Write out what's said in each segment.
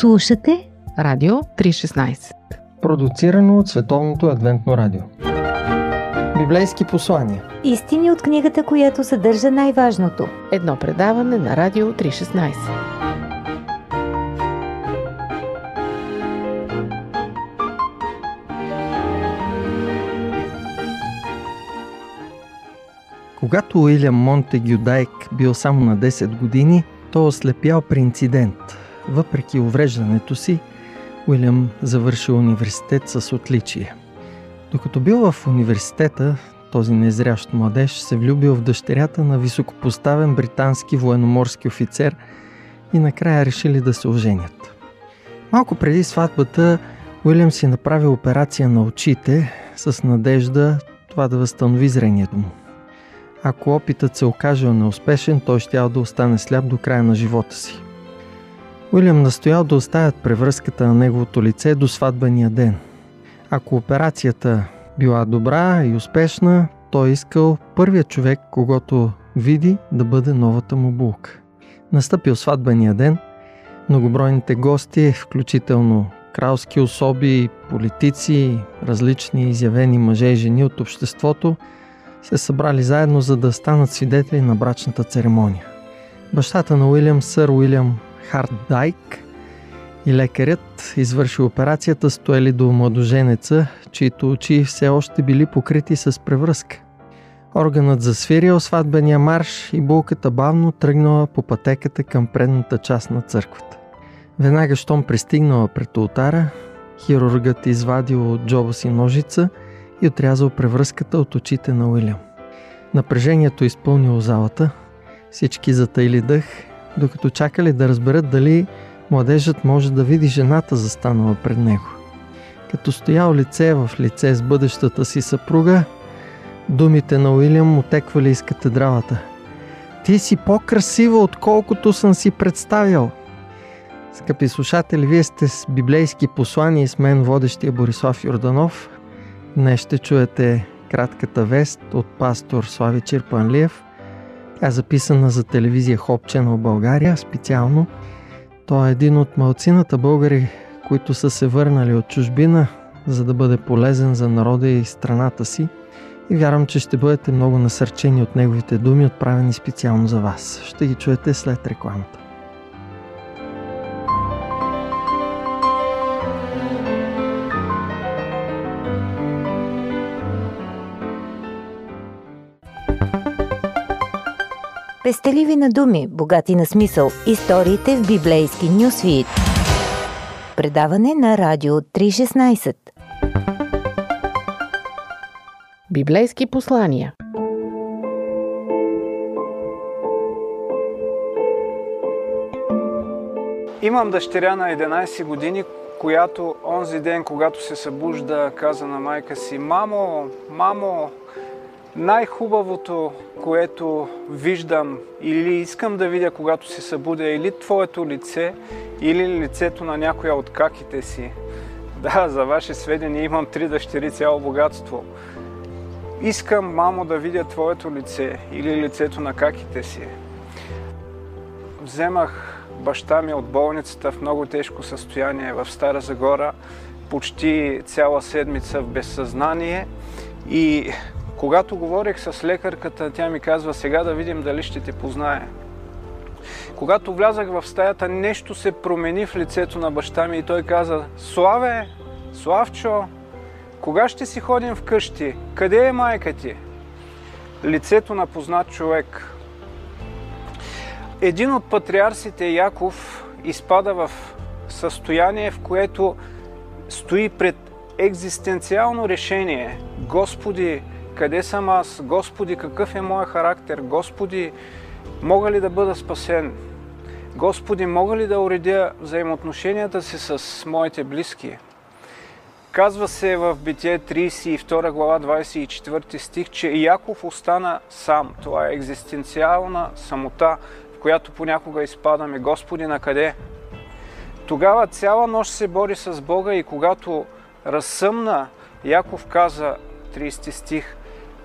Слушате Радио 316 Продуцирано от Световното адвентно радио. Библейски послания. Истини от книгата, която съдържа най-важното. Едно предаване на Радио 316 Когато Уилям Монтегю Дайк бил само на 10 години, той ослепял при инцидент. Въпреки увреждането си, Уилям завършил университет с отличие. Докато бил в университета, този незрящ младеж се влюбил в дъщерята на високопоставен британски военноморски офицер и накрая решили да се оженят. Малко преди сватбата Уилям си направи операция на очите с надежда това да възстанови зрението му. Ако опитът се окажел неуспешен, той щял да остане сляп до края на живота си. Уилям настоял да оставят превръзката на неговото лице до сватбения ден. Ако операцията била добра и успешна, той искал първият човек, когато види да бъде новата му булка. Настъпил сватбения ден, многобройните гости, включително кралски особи, политици, различни изявени мъже и жени от обществото, се събрали заедно, за да станат свидетели на брачната церемония. Бащата на Уилям, сър Уилям Харт Дайк и лекарят, извършил операцията, стоели до младоженеца, чието очи все още били покрити с превръзка. Органът засвирил сватбения марш и булката бавно тръгнала по пътеката към предната част на църквата. Веднага, щом пристигнала пред ултара, хирургът извадил от джоба си ножица и отрязал превръзката от очите на Уилям. Напрежението изпълнило залата, всички затайли дъх докато чакали да разберат дали младежът може да види жената застанала пред него. Като стоял лице в лице с бъдещата си съпруга, думите на Уилям отеквали из катедралата. Ти си по-красива, отколкото съм си представял. Скъпи слушатели, вие сте с библейски послания и с мен водещия Борислав Йорданов. Днес ще чуете кратката вест от пастор Слави Чирпанлиев – тя е записана за телевизия Hope Channel България специално. Той е един от малцината българи, които са се върнали от чужбина, за да бъде полезен за народа и страната си. И вярвам, че ще бъдете много насърчени от неговите думи, отправени специално за вас. Ще ги чуете след рекламата. Пестеливи на думи, богати на смисъл. Историите в библейски нюсвит. Предаване на Радио 316. Библейски послания Имам дъщеря на 11 години, която онзи ден, когато се събужда, каза на майка си, мамо, мамо, най-хубавото, което виждам или искам да видя, когато се събудя, или твоето лице, или лицето на някоя от каките си. Да, за ваше сведение имам три дъщери, цяло богатство. Искам, мамо, да видя твоето лице или лицето на каките си. Вземах баща ми от болницата в много тежко състояние в Стара Загора, почти цяла седмица в безсъзнание и когато говорех с лекарката, тя ми казва, сега да видим дали ще те познае. Когато влязах в стаята, нещо се промени в лицето на баща ми и той каза, Славе, Славчо, кога ще си ходим вкъщи? Къде е майка ти? Лицето на познат човек. Един от патриарсите Яков изпада в състояние, в което стои пред екзистенциално решение. Господи, къде съм аз? Господи, какъв е моят характер? Господи, мога ли да бъда спасен? Господи, мога ли да уредя взаимоотношенията си с моите близки? Казва се в Битие 32 глава 24 стих, че Яков остана сам. Това е екзистенциална самота, в която понякога изпадаме. Господи, на къде? Тогава цяла нощ се бори с Бога и когато разсъмна, Яков каза, 30 стих,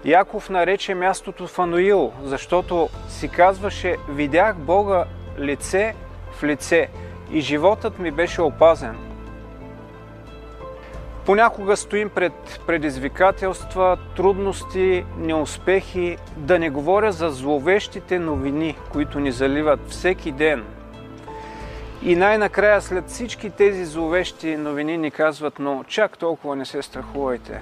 Яков нарече мястото Фануил, защото си казваше, видях Бога лице в лице и животът ми беше опазен. Понякога стоим пред предизвикателства, трудности, неуспехи, да не говоря за зловещите новини, които ни заливат всеки ден. И най-накрая след всички тези зловещи новини ни казват, но чак толкова не се страхувайте.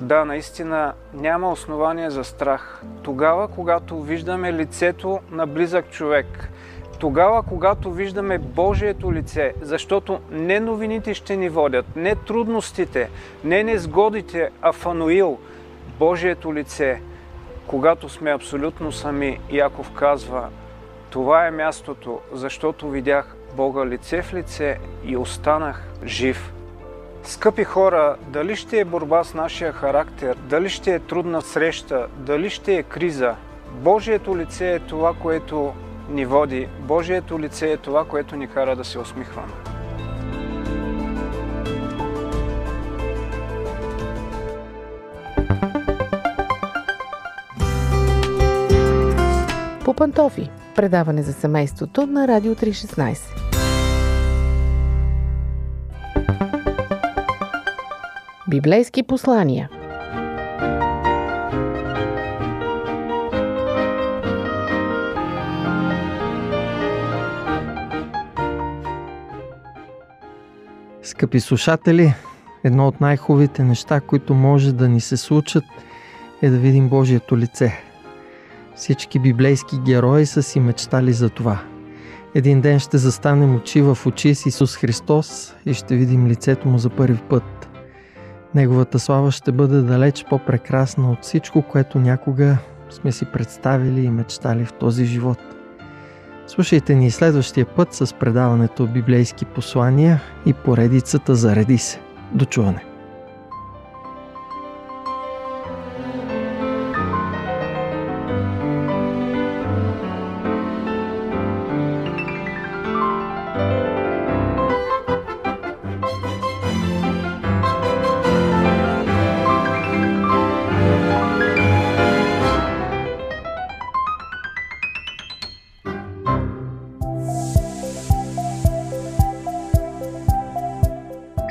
Да, наистина няма основание за страх. Тогава, когато виждаме лицето на близък човек, тогава, когато виждаме Божието лице, защото не новините ще ни водят, не трудностите, не незгодите, а Фануил, Божието лице, когато сме абсолютно сами, Яков казва, това е мястото, защото видях Бога лице в лице и останах жив. Скъпи хора, дали ще е борба с нашия характер, дали ще е трудна среща, дали ще е криза, Божието лице е това, което ни води. Божието лице е това, което ни кара да се усмихваме. По пантофи. Предаване за семейството на Радио 316. Библейски послания. Скъпи слушатели, едно от най-хубавите неща, които може да ни се случат, е да видим Божието лице. Всички библейски герои са си мечтали за това. Един ден ще застанем очи в очи с Исус Христос и ще видим лицето му за първи път. Неговата слава ще бъде далеч по-прекрасна от всичко, което някога сме си представили и мечтали в този живот. Слушайте ни следващия път с предаването библейски послания и поредицата Зареди се. До чуване!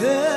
good.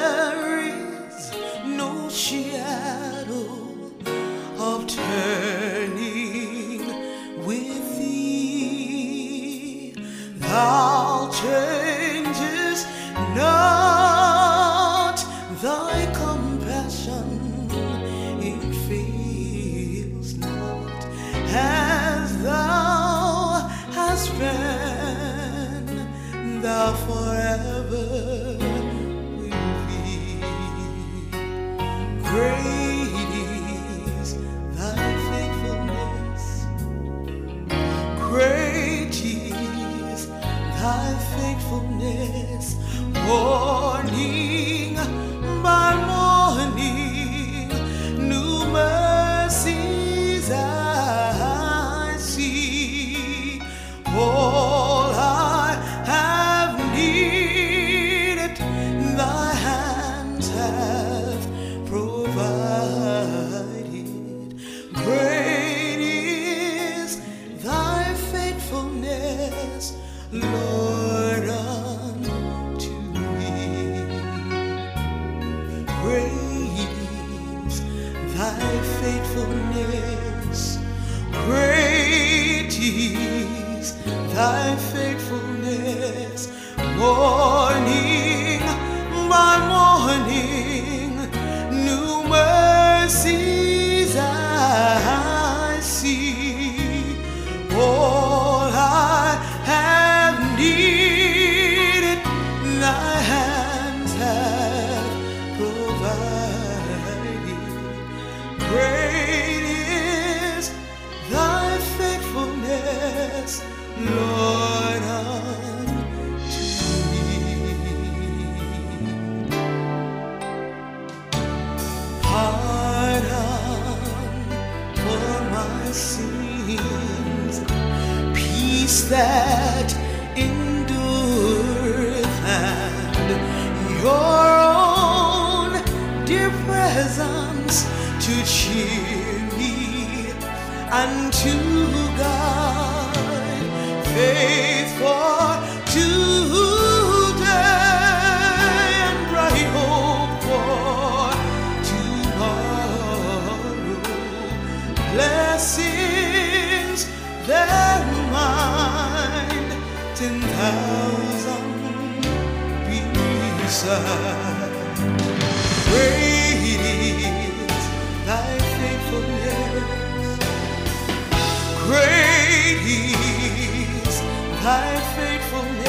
Great is thy faithfulness. Great is thy faithfulness.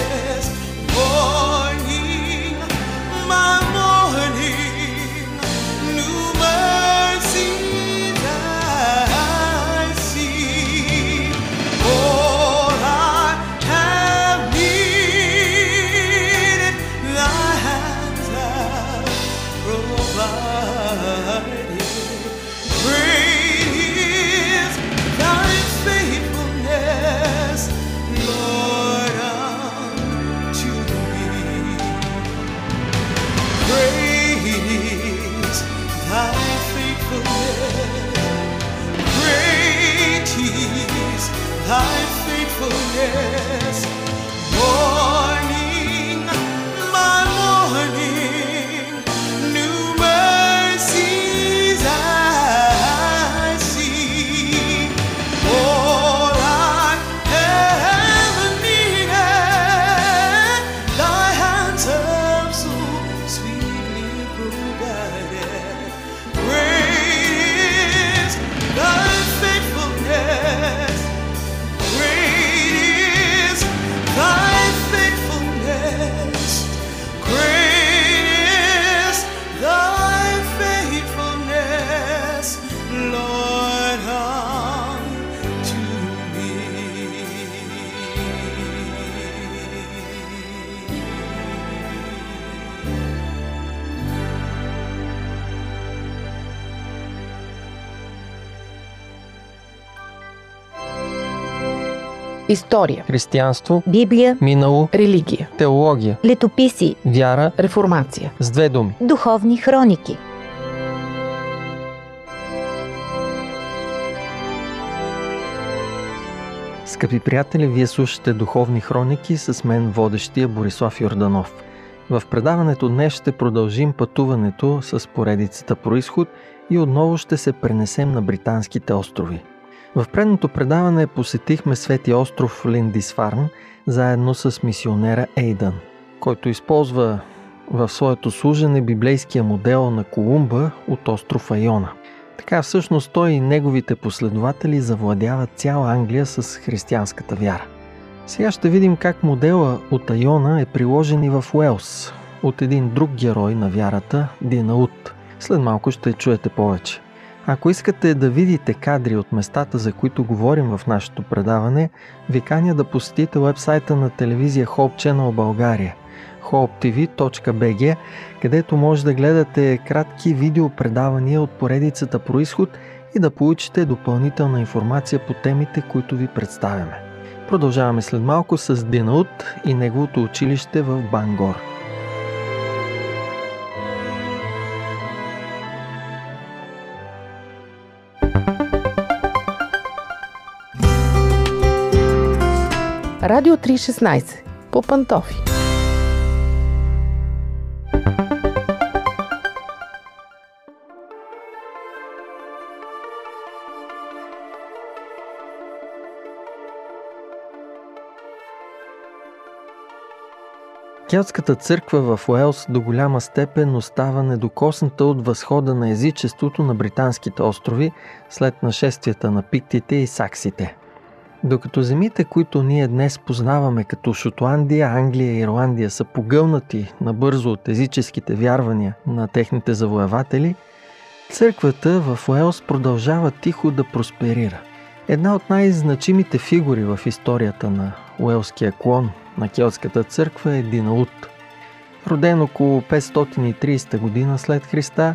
История, Християнство, Библия, минало, религия, теология, летописи, вяра реформация. с две думи. духовни хроники. Скъпи приятели, вие слушате Духовни хроники с мен, водещия Борислав Йорданов. В предаването днес ще продължим пътуването с поредицата Происход и отново ще се пренесем на британските острови. В предното предаване посетихме Свети остров Линдисфарн заедно с мисионера Ейдън, който използва в своето служене библейския модел на Колумба от остров Айона. Така всъщност той и неговите последователи завладяват цяла Англия с християнската вяра. Сега ще видим как модела от Айона е приложен и в Уелс от един друг герой на вярата, Динаут. След малко ще чуете повече. Ако искате да видите кадри от местата, за които говорим в нашето предаване, ви каня да посетите вебсайта на телевизия Hope Channel България hopetv.bg, където може да гледате кратки видеопредавания от поредицата Происход и да получите допълнителна информация по темите, които ви представяме. Продължаваме след малко с Динаут и неговото училище в Бангор. Радио 316 по Пантофи. Келтската църква в Уелс до голяма степен остава недокосната от възхода на езичеството на британските острови след нашествията на пиктите и саксите. Докато земите, които ние днес познаваме като Шотландия, Англия и Ирландия са погълнати набързо от езическите вярвания на техните завоеватели, църквата в Уелс продължава тихо да просперира. Една от най-значимите фигури в историята на уелския клон на Келтската църква е Динаут. Роден около 530 година след Христа,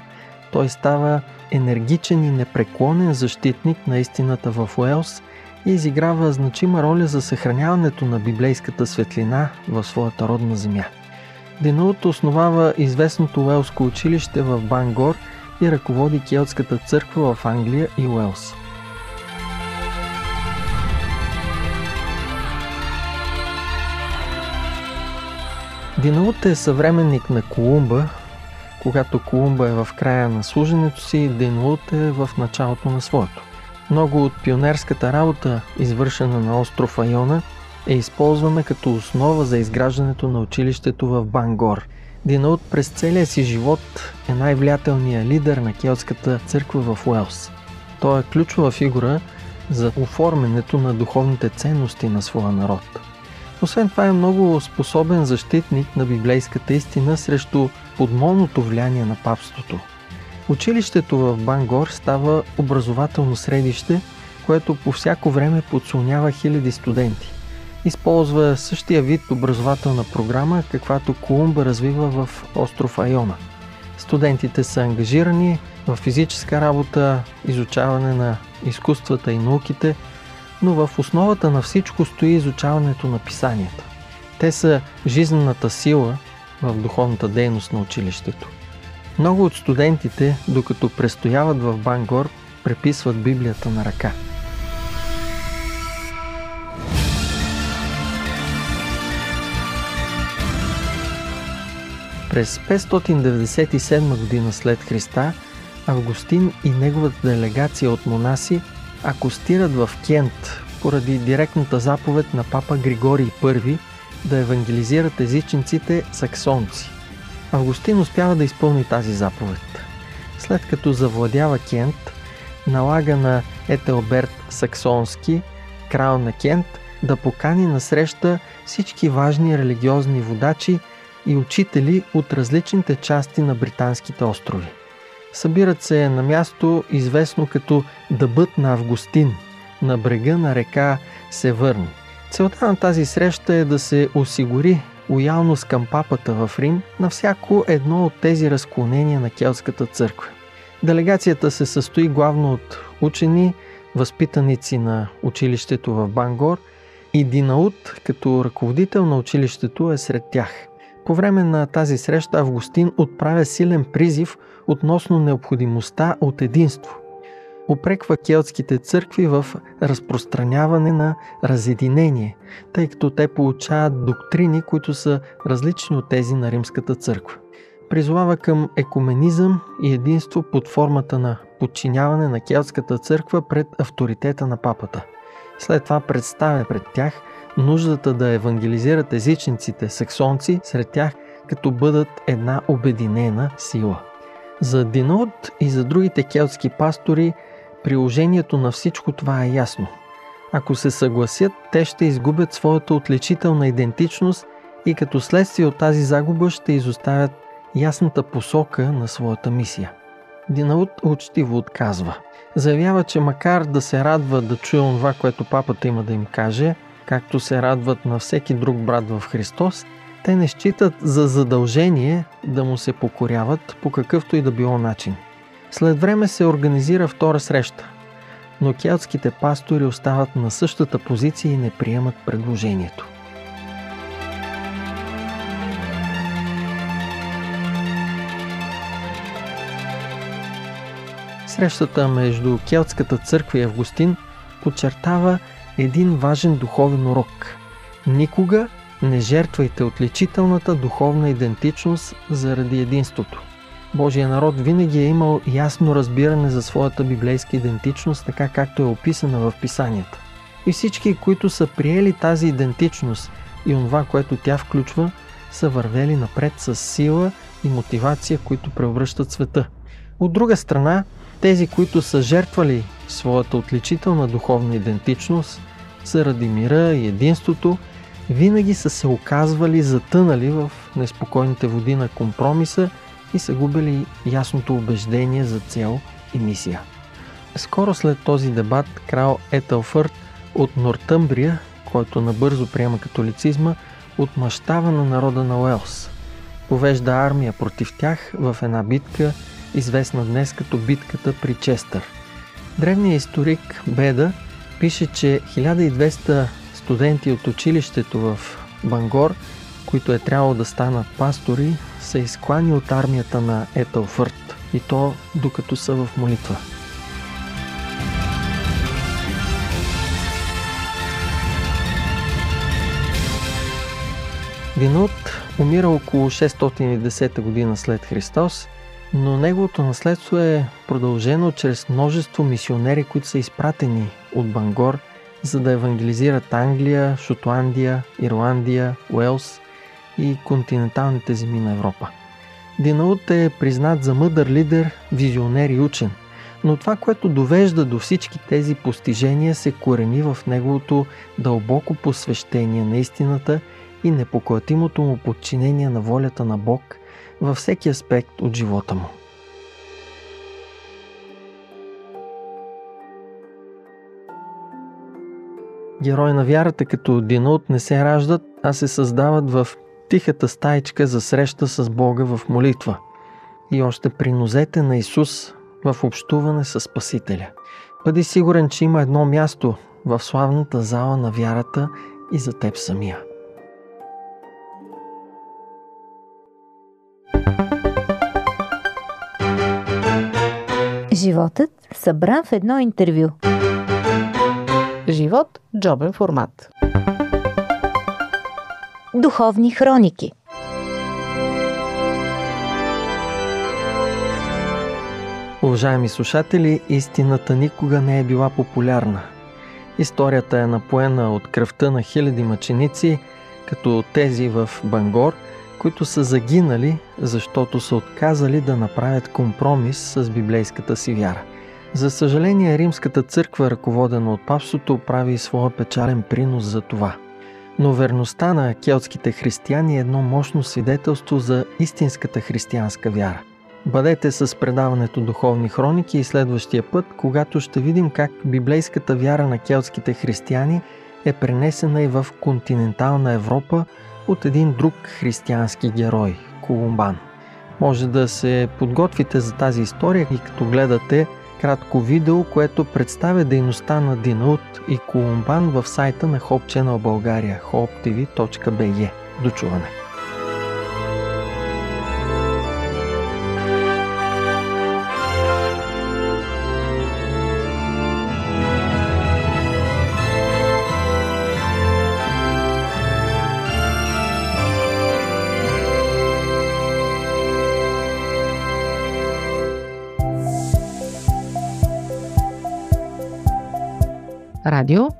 той става енергичен и непреклонен защитник на истината в Уелс и изиграва значима роля за съхраняването на библейската светлина в своята родна земя. Динаут основава известното Уелско училище в Бангор и ръководи Келтската църква в Англия и Уелс. Динаут е съвременник на Колумба. Когато Колумба е в края на служенето си, Динаут е в началото на своето. Много от пионерската работа, извършена на остров Айона, е използвана като основа за изграждането на училището в Бангор. Динаут през целия си живот е най-влиятелният лидер на келтската църква в Уелс. Той е ключова фигура за оформянето на духовните ценности на своя народ. Освен това е много способен защитник на библейската истина срещу подмолното влияние на папството. Училището в Бангор става образователно средище, което по всяко време подслонява хиляди студенти. Използва същия вид образователна програма, каквато Колумба развива в остров Айона. Студентите са ангажирани в физическа работа, изучаване на изкуствата и науките – но в основата на всичко стои изучаването на писанията. Те са жизнената сила в духовната дейност на училището. Много от студентите, докато престояват в Бангор, преписват Библията на ръка. През 597 година след Христа Августин и неговата делегация от монаси акостират в Кент поради директната заповед на папа Григорий I да евангелизират езичниците саксонци. Августин успява да изпълни тази заповед. След като завладява Кент, налага на Етелберт Саксонски, крал на Кент, да покани на среща всички важни религиозни водачи и учители от различните части на британските острови. Събират се на място, известно като Дъбът на Августин, на брега на река Севърн. Целта на тази среща е да се осигури лоялност към папата в Рим на всяко едно от тези разклонения на Келтската църква. Делегацията се състои главно от учени, възпитаници на училището в Бангор и Динаут като ръководител на училището е сред тях – по време на тази среща Августин отправя силен призив относно необходимостта от единство. Опреква келтските църкви в разпространяване на разединение, тъй като те получават доктрини, които са различни от тези на Римската църква. Призовава към екуменизъм и единство под формата на подчиняване на келтската църква пред авторитета на папата. След това представя пред тях нуждата да евангелизират езичниците саксонци сред тях, като бъдат една обединена сила. За Динот и за другите келтски пастори приложението на всичко това е ясно. Ако се съгласят, те ще изгубят своята отличителна идентичност и като следствие от тази загуба ще изоставят ясната посока на своята мисия. Динаут учтиво отказва. Заявява, че макар да се радва да чуе това, което папата има да им каже – както се радват на всеки друг брат в Христос, те не считат за задължение да му се покоряват по какъвто и да било начин. След време се организира втора среща, но келтските пастори остават на същата позиция и не приемат предложението. Срещата между Келтската църква и Августин подчертава един важен духовен урок. Никога не жертвайте отличителната духовна идентичност заради единството. Божия народ винаги е имал ясно разбиране за своята библейска идентичност, така както е описана в писанията. И всички, които са приели тази идентичност и онова, което тя включва, са вървели напред с сила и мотивация, които преобръщат света. От друга страна, тези, които са жертвали своята отличителна духовна идентичност заради мира и единството, винаги са се оказвали затънали в неспокойните води на компромиса и са губили ясното убеждение за цел и мисия. Скоро след този дебат крал Етелфърт от Нортъмбрия, който набързо приема католицизма, отмъщава на народа на Уелс. Повежда армия против тях в една битка, известна днес като битката при Честър. Древният историк Беда пише, че 1200 студенти от училището в Бангор, които е трябвало да станат пастори, са изклани от армията на Етълфърт и то докато са в молитва. Винут умира около 610 година след Христос, но неговото наследство е продължено чрез множество мисионери, които са изпратени от Бангор, за да евангелизират Англия, Шотландия, Ирландия, Уелс и континенталните земи на Европа. Динаут е признат за мъдър лидер, визионер и учен, но това, което довежда до всички тези постижения, се корени в неговото дълбоко посвещение на истината и непоклатимото му подчинение на волята на Бог във всеки аспект от живота му. Герои на вярата като Динут не се раждат, а се създават в тихата стайчка за среща с Бога в молитва и още при нозете на Исус в общуване с Спасителя. Бъди сигурен, че има едно място в славната зала на вярата и за теб самия. Животът събран в едно интервю. Живот – джобен формат. Духовни хроники. Уважаеми слушатели, истината никога не е била популярна. Историята е напоена от кръвта на хиляди мъченици, като тези в Бангор, които са загинали, защото са отказали да направят компромис с библейската си вяра. За съжаление, Римската църква, ръководена от папството, прави своя печален принос за това. Но верността на келтските християни е едно мощно свидетелство за истинската християнска вяра. Бъдете с предаването Духовни хроники и следващия път, когато ще видим как библейската вяра на келтските християни е пренесена и в континентална Европа от един друг християнски герой – Колумбан. Може да се подготвите за тази история и като гледате кратко видео, което представя дейността на Динаут и Колумбан в сайта на Hope Channel България hopetv.bg. До чуване!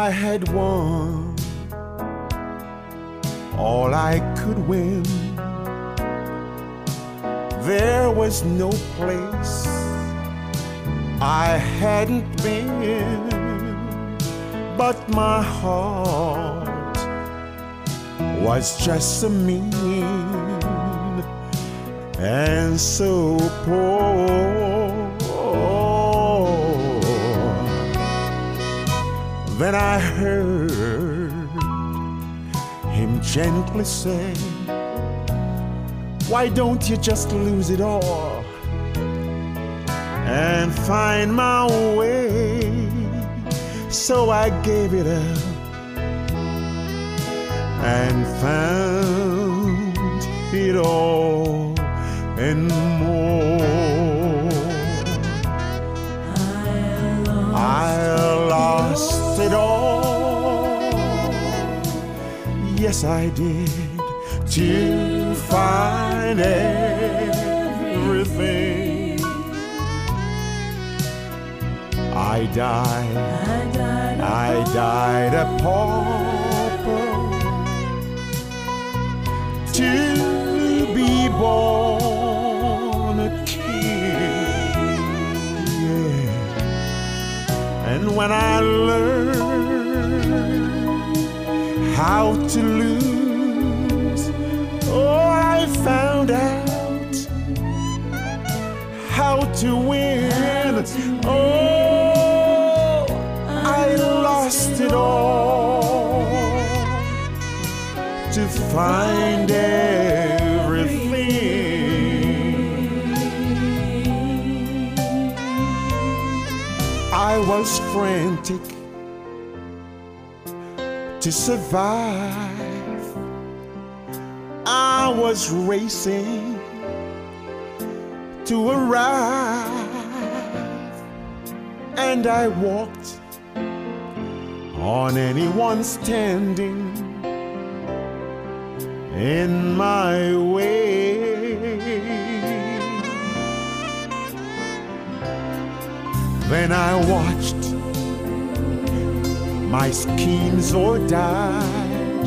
I had won all I could win. There was no place I hadn't been, but my heart was just so mean and so poor. Then I heard him gently say, Why don't you just lose it all and find my way? So I gave it up and found it all and Yes, I did to find everything. I died, I died a pauper to be born a king. Yeah. And when I learned how to lose, oh, I found out how to win. Oh, I lost it all to find everything. I was frantic to survive. I was racing to arrive, and I walked on anyone standing in my way. Then I watched my schemes or died.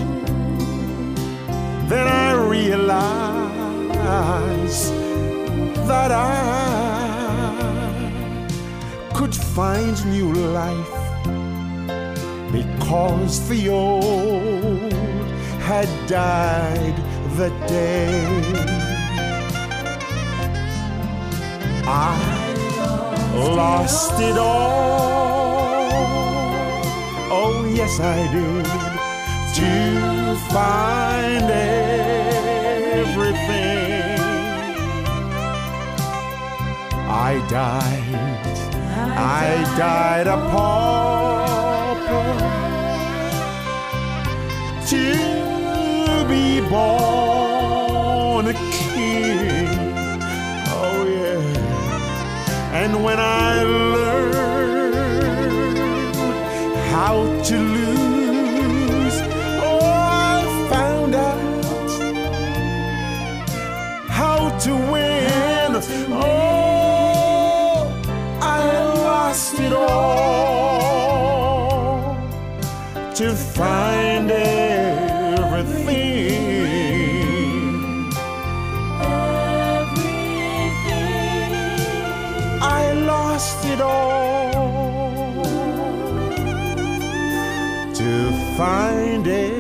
Then I realized that I could find new life because the old had died the day I lost it all. Yes, I did to find everything. I died, I died a pauper to be born a king. Oh, yeah. And when I how to lose, oh, I found out how to win. Oh, I lost it all to find everything. find it.